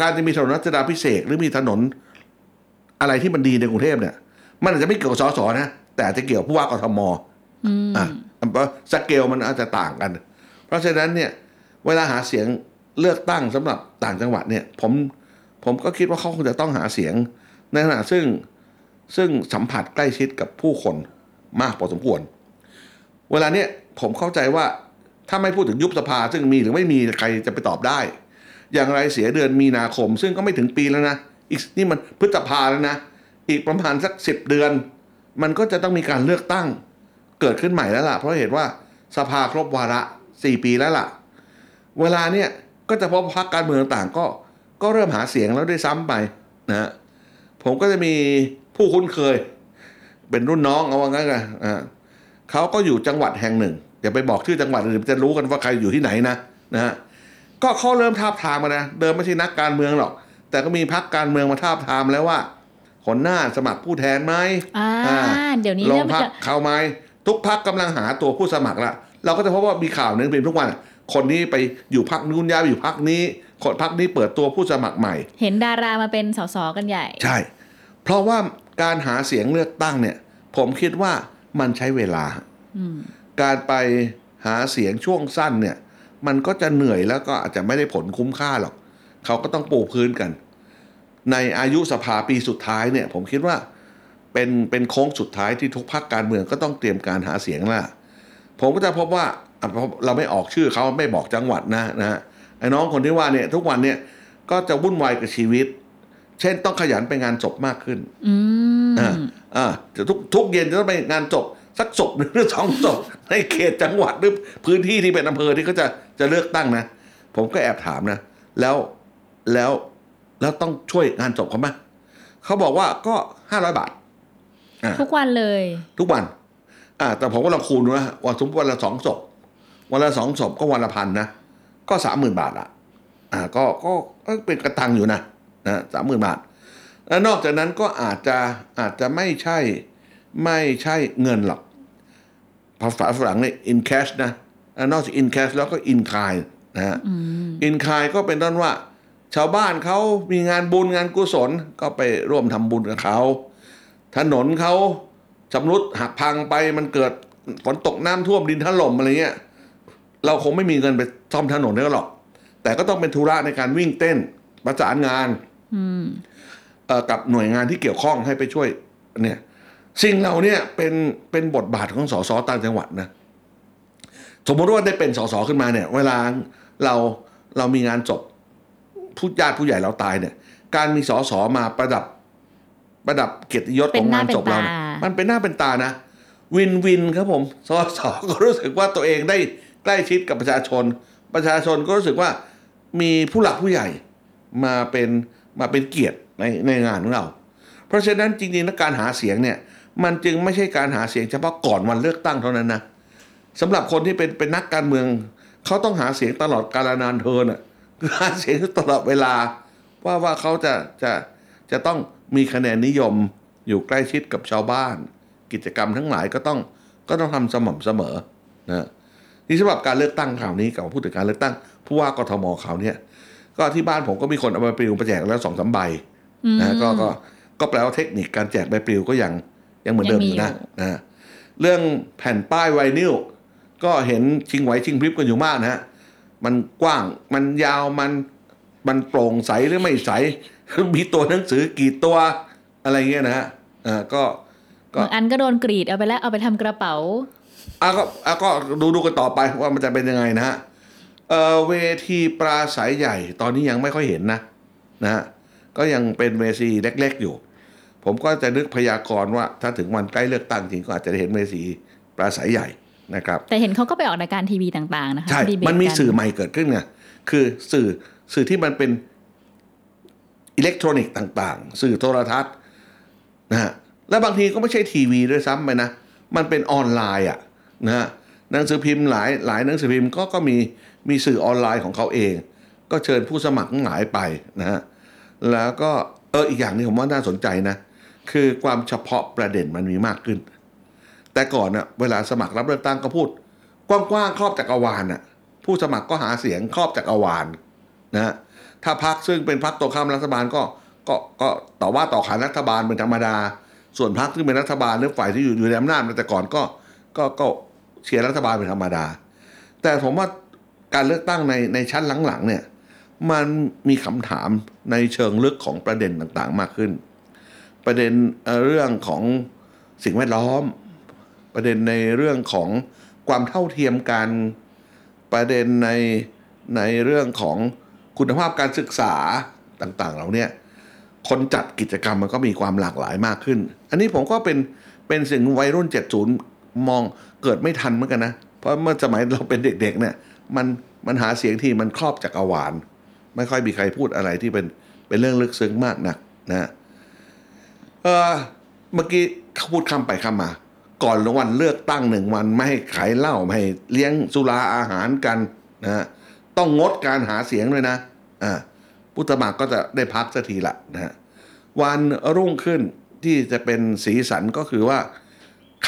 การจะมีถนนรัชดาพิเศษกหรือมีถนนอะไรที่มันดีในกรุงเทพเนี่ย มันอาจจะไม่เกี่ยวกับสสนะ แต่อาจจะเกี่ยวกับผู้ว่ากทมอืมอะสเกลมันอาจจะต่างกัน เพราะฉะนั้นเนี่ยเวลาหาเสียงเลือกตั้งสำหรับต่างจังหวัดเนี่ยผมผมก็คิดว่าเขาคงจะต้องหาเสียงในขณะซึ่งซึ่งสัมผัสใกล้ชิดกับผู้คนมากพอสมควร เวลาเนี้ยผมเข้าใจว่าถ้าไม่พูดถึงยุบสภา ซึ่งมีหรือไม่มีใครจะไปตอบได้ อย่างไรเสียเดือนมีนาคม ซึ่งก็ไม่ถึงปีแล้วนะอีกนี่มันพฤษภาแล้วนะ อีกประมาณสักสิบเดือน มันก็จะต้องมีการเลือกตั้งเกิดขึ้นใหม่แล้วล่ะ เพราะเหตุว่าสภาครบวาระ สี่ปีแล้วล่ะ เวลาเนี่ยก็จะพบพรรคการเมืองต่างก็ก็เริ่มหาเสียงแล้วด้วยซ้ำไปนะฮะผมก็จะมีผู้คุ้นเคย เป็นรุ่นน้องเอาว่างั้นกันอ่าเขาก็อยู่จังหวัดแห่งหนึ่งอย่าไปบอกชื่อจังหวัดอื่นจะรู้กันว่าใครอยู่ที่ไหนนะนะฮะก็เขาเริ่มทาบทามมานะเดิมไม่ใช่นักการเมืองหรอก แต่ก็มีพรรคการเมืองมาทาบทามแล้วว่าคนหน้าสมัครผู้แทนไหมอ่าอ่าเดี๋ยวนี้ลเนี่งยพักจะเข้าไหมทุกพักกำลังหาตัวผู้สมัครละ เราก็จะพบว่ามีข่าวหนึ่งเป็นทุกวัน คนนี้ไปอยู่พักนู้นย้ายไปอยู่พักนี้ คนพักนี้เปิดตัวผู้สมัครใหม่ เห็นดารามาเป็นสสกันใหญ่ ใช่ เพราะว่าการหาเสียงเลือกตั้งเนี่ย ผมคิดว่ามันใช้เวลาอืมการไปหาเสียงช่วงสั้นเนี่ย มันก็จะเหนื่อยแล้วก็อาจจะไม่ได้ผลคุ้มค่าหรอก เขาก็ต้องปูพื้นกัน ในอายุสภาปีสุดท้ายเนี่ย ผมคิดว่าเป็นเป็นโค้งสุดท้ายที่ทุกพรรคการเมืองก็ต้องเตรียมการหาเสียงแล้วล่ะ ผมก็จะพบว่าอะเราไม่ออกชื่อเขาไม่บอกจังหวัดนะนะฮะไอ้น้องคนที่ว่าเนี่ยทุกวันเนี่ยก็จะวุ่นวายกับชีวิต เช่นต้องขยันไปงานศพมากขึ้นอืมอ่าอ่าจะทุกทุกเย็นจะต้องไปงานศพสักศพหนึ่งหรือสองศพในเขตจังหวัดหรือพื้นที่ที่เป็นอำเภอที่เขาจะจะเลือกตั้งนะ ผมก็แอบถามนะ แล้วแล้วแล้วต้องช่วยงานศพเขาไหมเขาบอกว่าก็ห้าร้อยบาทอ่าทุกวันเลย ทุกวัน อ่าแต่ผมก็ลองคูณดูนะวันสมมติวันละสองศพวันละสองศพก็วันละพันนะก็สามหมื่นบาทละอ่าก็ก็ก็เป็นกระตังอยู่นะนะสามหมื่นบาทแล้วนอกจากนั้นก็อาจจะอาจจะไม่ใช่ไม่ใช่เงินหรอกภาษาฝรั่งเนี่ย in cash นะอ่านอกจาก in cash แล้วก็ in kind นะฮะ in kind ก็เป็นต้นว่า ชาวบ้านเขามีงานบุญงานกุศล ก็ไปร่วมทำบุญกับเขา ถนนเขา ชำรุดหักพังไปมันเกิดฝนตกน้ำท่วมดินถล่มอะไรเงี้ย เราคงไม่มีเงินไปซ่อมถนนได้หรอก แต่ก็ต้องเป็นธุระในการวิ่งเต้นประสานงานอืมเอ่อกับหน่วยงานที่เกี่ยวข้องให้ไปช่วย เนี่ยสิ่งเหล่าเนี้เป็นเป็นบทบาทของสสต่างจังหวัดนะสมมติว่าได้เป็นสสขึ้นมาเนี่ย เวลาเราเรามีงานจบผู้ญาติผู้ใหญ่เราตายเนี่ย การมีสสมาประดับประดับเกียรติยศเป็ขอนงหน้างานศพเราเป็นตาเนี่ย มันเป็นหน้าเป็นตานะ วินวินครับผมสสก็รู้สึกว่าตัวเองได้ใกล้ชิดกับประชาชน ประชาชนก็รู้สึกว่ามีผู้หลักผู้ใหญ่มาเป็นมาเป็นเกียรติในในงานของเรา เพราะฉะนั้นจริงๆแล้วการหาเสียงเนี่ย มันจึงไม่ใช่การหาเสียงเฉพาะก่อนวันเลือกตั้งเท่านั้นนะสำหรับคนที่เป็นเป็นนักการเมือง เขาต้องหาเสียงตลอดกาลนานเทินอะหาเสียงตลอดเวลา ว่าว่าเขาจะจะจะต้องมีคะแนนนิยม อยู่ใกล้ชิดกับชาวบ้าน กิจกรรมทั้งหลายก็ต้องก็ต้องทำสม่ำเสมอนะนี่สำหรับการเลือกตั้งคราวนี้กับพูดถึงการเลือกตั้งผู้ว่ากทมคราวเนี้ยก็ที่บ้านผมก็มีคนเอาใบปลิวไปแจกแล้วสองสามใบอืมนะก็ก็ก็แปลว่าเทคนิคการแจกใบปลิวก็ยังยังเหมือนเดิมยังอมียู่นะอยู่นะเรื่องแผ่นป้ายไวนิลก็เห็นชิงไหวชิงพริบกันอยู่มากนะฮะมันกว้างมันยาวมันมันโปร่งใสหรือไม่ใสมีตัวหนังสือกี่ตัวอะไรเงี้ยนะฮะ อ่าก็ก็บางอันก็โดนกรีดเอาไปแล้วเอาไปทำกระเป๋าอะก็อะก็ดูดูกันต่อไปว่ามันจะเป็นยังไงนะฮะเอ่อเวทีปราศัยใหญ่ตอนนี้ยังไม่ค่อยเห็นนะนะฮะก็ยังเป็นเวทีเล็ก ๆอยู่ ผมก็จะนึกพยากรณ์ว่า ถ้าถึงวันใกล้เลือกตั้งจริงก็อาจจะได้เห็นเวทีปราศัยใหญ่นะครับ แต่เห็นเขาก็ไปออกรายการทีวีต่างๆนะคะใช่ดีเบตมันมีกัสื่อใหม่เกิดขึ้นไงคือสื่อสื่อที่มันเป็นอิเล็กทรอนิกส์ต่าง ๆ สื่อโทรทัศน์ นะฮะและบางทีก็ไม่ใช่ทีวีด้วยซ้ำไปนะ มันเป็นออนไลน์อะนะฮะหนังสือพิมพ์หลายหลายหนังสือพิมพ์ก็ก็มีมีสื่อออนไลน์ของเขาเอง ก็เชิญผู้สมัครทั้งหลายไปนะฮะแล้วก็เอออีกอย่างนึงผมว่าน่าสนใจนะ คือความเฉพาะประเด็นมันมีมากขึ้น แต่ก่อนเน่ะเวลาสมัครรับเลือกตั้งก็พูด กว้างๆครอบจักรวาลน่ะผู้สมัครก็หาเสียงครอบจักรวาลนะฮะถ้าพักซึ่งเป็นพักตรงข้ามรัฐบาลก็ ก็ก็ต่อว่าต่อขานรัฐบาลเป็นธรรมดา ส่วนพักที่เป็นรัฐบาลหรือฝ่ายที่อยู่อยู่ในอำนาจมาแต่ก่อนก็ก็ก็เชียร์รัฐบาลเป็นธรรมดา แต่ผมว่าการเลือกตั้งในในชั้นหลังๆเนี่ยมันมีคำถามในเชิงลึกของประเด็นต่างๆมากขึ้น ประเด็นเเรื่องของสิ่งแวดล้อม ประเด็นในเรื่องของความเท่าเทียมกันประเด็นในในเรื่องของคุณภาพการศึกษาต่างๆ เราเนี่ย คนจัดกิจกรรมมันก็มีความหลากหลายมากขึ้น อันนี้ผมก็เป็นเป็นสิ่งวัยรุ่น 70 มองเกิดไม่ทันเหมือนกันนะ เพราะเมื่อสมัยเราเป็นเด็กๆเนี่ยมันมันหาเสียงที่มันครอบจักรวาลไม่ค่อยมีใครพูดอะไรที่เป็นเป็นเรื่องลึกซึ้งมากนักนะเออเมื่อกี้เขาพูดคำไปคำมา ก่อนวันเลือกตั้งหนึ่งวันไม่ให้ขายเหล้าไม่ให้เลี้ยงสุราอาหารกันนะต้องงดการหาเสียงด้วยนะอ่า ผู้สมัครก็จะได้พักสักทีละนะฮะวันรุ่งขึ้นที่จะเป็นสีสันก็คือว่า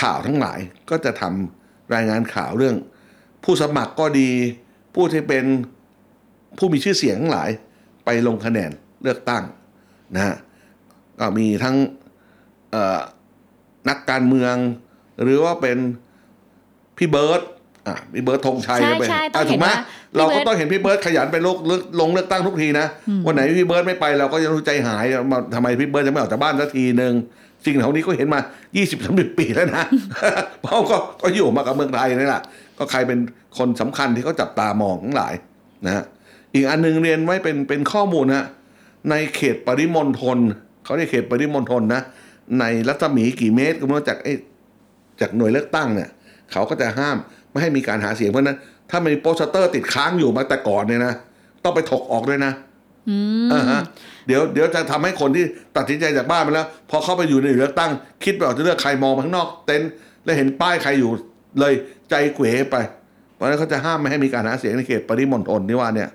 ข่าวทั้งหลายก็จะทำรายงานข่าวเรื่อง ผู้สมัครก็ดี ผู้ที่เป็นผู้มีชื่อเสียงทั้งหลาย ไปลงคะแนนเลือกตั้งนะฮะก็มีทั้งนักการเมือง หรือว่าเป็นพี่เบิร์ต อะพี่เบิร์ตธงชัยใช่ไปใช่ต้องะถูกไหมเห็นว่าพี่เราเบิก็ร์ตต้องเห็นพี่เบิร์ตขยันไปลงเลือกลงเลือกตั้งทุกทีนะวันไหนพี่เบิร์ตไม่ไปเราก็ยังรู้ใจหายมาทำไมพี่เบิร์ตจะไม่ออกจากบ้านสักทีหนึ่งสิ่งเหล่านี้ก็เห็นมา 20 30 ปีแล้วนะ เพราะก็ก็อยู่มากับเมืองไทยนี่แหละก็ใครเป็นคนสำคัญที่เขาจับตามองทั้งหลายนะฮะอีกอันหนึงเรียนไว้เป็นเป็นข้อมูลนะในเขตปริมณฑลเขาเรียกเขตปริมณฑลนะในรัศมีกี่เมตรก็ไม่รู้จากไอ้จากหน่วยเลือกตั้งเนี่ยเขาก็จะห้าม ไม่ให้มีการหาเสียงเพราะฉะนั้น ถ้ามีโปสเตอร์ติดค้างอยู่มาแต่ก่อนเนี่ยนะต้องไปถกออกด้วยนะอืมอ่าฮะเดี๋ยวเดี๋ยวจะทำให้คนที่ตัดสินใจจากบ้านไปแล้ว พอเข้าไปอยู่ในหน่วยเลือกตั้ง คิดว่าจะเลือกใครมองมาข้างนอก เต็นท์แล้วเห็นป้ายใครอยู่เลยใจเขวไป เพราะฉะนั้นเขาจะห้ามไม่ให้มีการหาเสียงในเขตปริมณฑลที่ว่าเนี่ย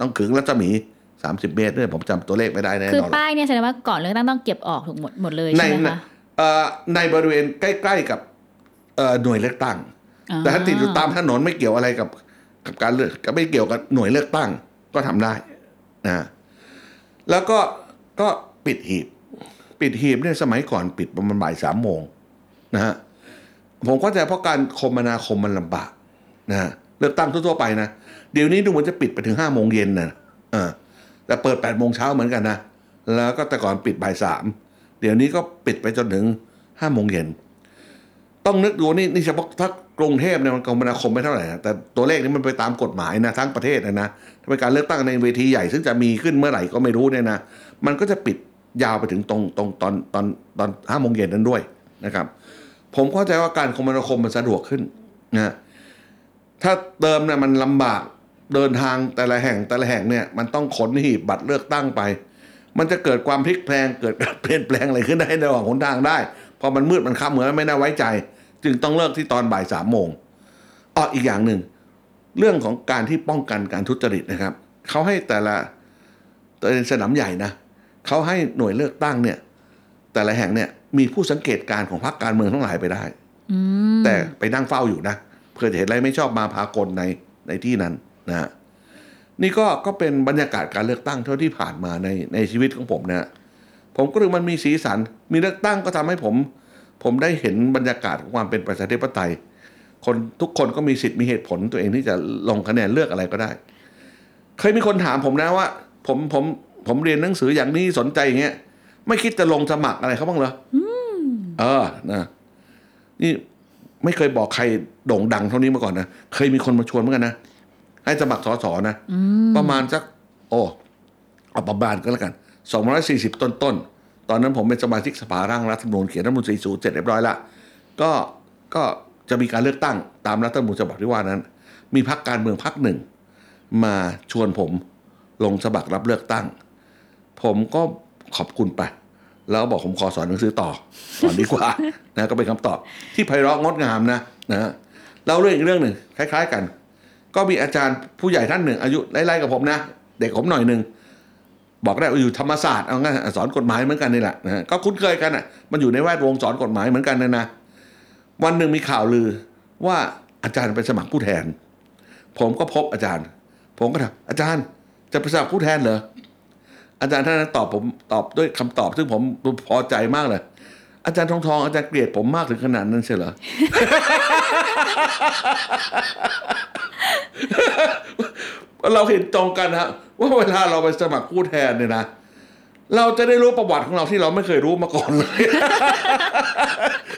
ต้องขึงรัศมี30 เมตรด้วยผมจำตัวเลขไม่ได้แน่คือนอนป้ายเนี่ยแสดงว่าก่อนเลือกตั้งต้องเก็บออกถูกหมดหมดเลยในใช่ไหมคะเอ่อในบริเวณใกล้ ๆกับเอ่อหน่วยเลือกตั้งอ่ แต่ถ้าติดอยู่ตามถนนไม่เกี่ยวอะไรกับกับการเลือกก็ไม่เกี่ยวกับหน่วยเลือกตั้งก็ทำได้นะแล้วก็ก็ปิดหีบ ปิดหีบเนี่ยสมัยก่อนปิดประมาณบ่ายสามโมงนะฮะผมก็จเพราะการคมนาคมมันลำบากนะฮะเลือกตั้งทั่วๆไปนะเดี๋ยวนี้ดูเหมือนจะปิดไปถึงห้าโมงเย็นนะอ่าแต่เปิดแปดโมงเช้าเหมือนกันนะแล้วก็แต่ก่อนปิดบ่ายสามเดี๋ยวนี้ก็ปิดไปจนถึงห้าโมงเย็นต้องนึกดูนี่นี่เฉพาะถ้า กรุงเทพเนี่ยมันคมนาคมไม่เท่าไหร่นะแต่ตัวเลขนี้มันไปตามกฎหมายนะทั้งประเทศนะนะถ้าเป็นการเลือกตั้งในเวทีใหญ่ซึ่งจะมีขึ้นเมื่อไหร่ก็ไม่รู้เนี่ยนะมันก็จะปิดยาวไปถึงตรงตรงตอนตอนตอนห้าโมงเย็นนั้นด้วยนะครับ ผมเข้าใจว่าการคมนาคมมันสะดวกขึ้นนะถ้าเดิมเนี่ยมันลำบากเดินทางแต่ละแห่งแต่ละแห่งเนี่ยมันต้องขนหีบบัตรเลือกตั้งไป มันจะเกิดความพลิกแพลงเกิดการเปลี่ยนแปลงอะไรขึ้นได้ในระหว่างหนทางได้พอมันมืดมันค่ำเหมือนไม่น่าไว้ใจ จึงต้องเลิกที่ตอนบ่ายสามโมงอ๋ออีกอย่างหนึ่ง เรื่องของการที่ป้องกันการทุจริตนะครับเขาให้แต่ละแต่สนามใหญ่นะเขาให้หน่วยเลือกตั้งเนี่ย แต่ละแห่งเนี่ย มีผู้สังเกตการณ์ของพรรคการเมืองทั้งหลายไปได้อืมแต่ไปนั่งเฝ้าอยู่นะเพื่อจะเห็นอะไรไม่ชอบมาพากลในในที่นั้นนะฮะนี่ก็ก็เป็นบรรยากาศการเลือกตั้งเท่าที่ผ่านมาในในชีวิตของผมนะฮะผมก็รู้มันมีสีสัน มีเลือกตั้งก็ทำให้ผม ผมได้เห็นบรรยากาศของความเป็นประชาธิปไตย คนทุกคนก็มีสิทธิ์มีเหตุผลตัวเองที่จะลงคะแนนเลือกอะไรก็ได้ เคยมีคนถามผมนะว่า ผมผมผมเรียนหนังสืออย่างนี้สนใจอย่างเงี้ยไม่คิดจะลงสมัครอะไรเขาบ้างเหรออเออนะนี่ไม่เคยบอกใครโด่งดังเท่านี้มาก่อนนะเคยมีคนมาชวนเหมือนกันนะให้สมัครสสนะอืมประมาณสัก โอ้เอาประมาณก็แล้วกันสองร้อยสี่สิบต้นต้นๆ ตอนนั้นผมเป็นสมาชิกสภาร่างรัฐธรรมนูญเขียนรัฐธรรมนูญสี่สูตรเสร็จเรียบร้อยละก็ก็จะมีการเลือกตั้งตามรัฐธรรมนูญฉบับที่ว่านั้น มีพรรคการเมืองพรรคหนึ่ง มาชวนผมลงสมัครรับเลือกตั้ง ผมก็ขอบคุณไป แล้วบอกผมขอสอนหนังสือต่อสอนดีกว่านะก็เป็นคำตอบ ที่ไพเราะงดงามนะนะเล่าเรื่องอีกเรื่องหนึ่งคล้าย ๆ กัน ก็มีอาจารย์ผู้ใหญ่ท่านหนึ่ง อายุไล่ๆกับผมนะ เด็กผมหน่อยหนึ่ง บอกได้ว่าอยู่ธรรมศาสตร์เอางั้นสอนกฎหมายเหมือนกันนี่แหละนะฮะก็คุ้นเคยกันอะมันอยู่ในแวดวงสอนกฎหมายเหมือนกันนะนะวันหนึ่งมีข่าวลือว่าอาจารย์ไปสมัครผู้แทน ผมก็พบอาจารย์ ผมก็ถามอาจารย์จะไปสมัครผู้แทนเหรออาจารย์ท่านนั้นตอบผมตอบด้วยคำตอบซึ่งผมพอใจมากเลย อาจารย์ทองทองอาจารย์เกลียดผมมากถึงขนาดนั้นใช่เหรอ เราเห็นตรงกันฮะว่าเวลาเราไปสมัครผู้แทนเนี่ยนะเราจะได้รู้ประวัติของเราที่เราไม่เคยรู้มาก่อนเลย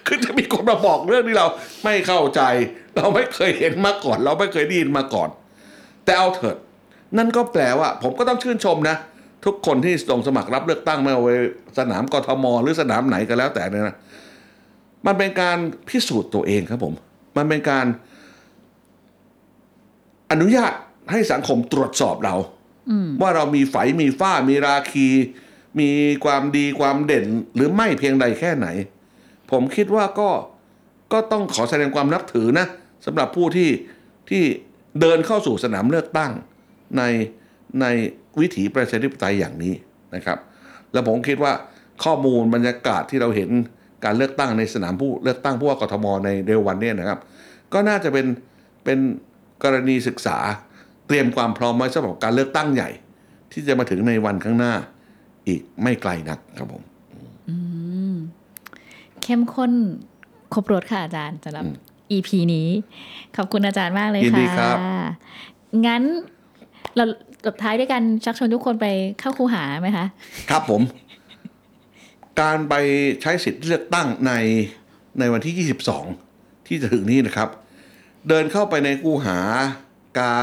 คือจะมีคนมาบอกเรื่องที่เราไม่เข้าใจ เราไม่เคยเห็นมาก่อน เราไม่เคยได้ยินมาก่อน แต่เอาเถิด นั่นก็แปลว่า ผมก็ต้องชื่นชมนะ ทุกคนที่ลงสมัครรับเลือกตั้งไม่ว่าไปสนามกทมหรือสนามไหนก็แล้วแต่เนี่ยนะมันเป็นการพิสูจน์ตัวเองครับผม มันเป็นการ อนุญาตให้สังคมตรวจสอบเราอืมว่าเรามีไฝมีฝ้ามีราคี มีความดีความเด่น หรือไม่เพียงใดแค่ไหน ผมคิดว่าก็ก็ต้องขอแสดงความนับถือนะสำหรับผู้ที่ที่เดินเข้าสู่สนามเลือกตั้งในใน วิถีประชาธิปไตยอย่างนี้นะครับ แล้วผมคิดว่าข้อมูลบรรยากาศที่เราเห็นการเลือกตั้งในสนามผู้เลือกตั้งผู้ว่ากทมในเร็ววันเนี้นะครับ ก็น่าจะเป็นเป็นกรณีศึกษาเตรียมความพร้อมไว้สำหรับการเลือกตั้งใหญ่ ที่จะมาถึงในวันข้างหน้าอีกไม่ไกลนักครับผมอืมเข้มข้นครบรถค่ะอาจารย์สำหรับอืม EP นี้ ขอบคุณอาจารย์มากเลยยินค่ะดีครับงั้นเรา จบท้ายด้วยกันชักชวนทุกคนไปเข้าคูหาไหมคะ ครับผม การไปใช้สิทธิ์เลือกตั้งในในวันที่ 22 ที่จะถึงนี้นะครับ เดินเข้าไปในกูหากา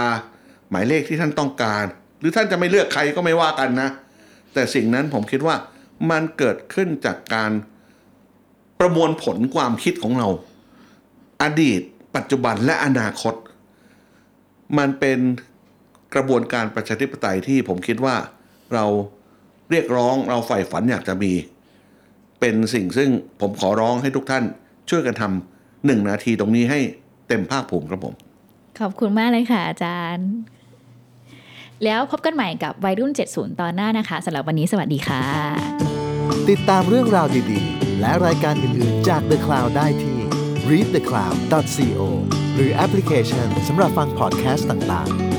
หมายเลขที่ท่านต้องการ หรือท่านจะไม่เลือกใครก็ไม่ว่ากันนะ แต่สิ่งนั้นผมคิดว่ามันเกิดขึ้นจากการประมวลผลความคิดของเรา อดีต ปัจจุบันและอนาคต มันเป็น กระบวนการประชาธิปไตยที่ผมคิดว่าเราเรียกร้องเราใฝ่ฝันอยากจะมี เป็นสิ่งซึ่งผมขอร้องให้ทุกท่าน ช่วยกันทำหนึ่งนาทีตรงนี้ให้เต็มภาคภูมิครับผม ขอบคุณมากเลยค่ะอาจารย์ แล้วพบกันใหม่กับวัยรุ่น 70 ตอนหน้านะคะสำหรับวันนี้สวัสดีค่ะ ติดตามเรื่องราวดีๆ และรายการอื่นๆ จาก The Cloud ได้ที่ readthecloud.co หรือแอปพลิเคชันสำหรับฟังพอดแคสต์ต่างๆ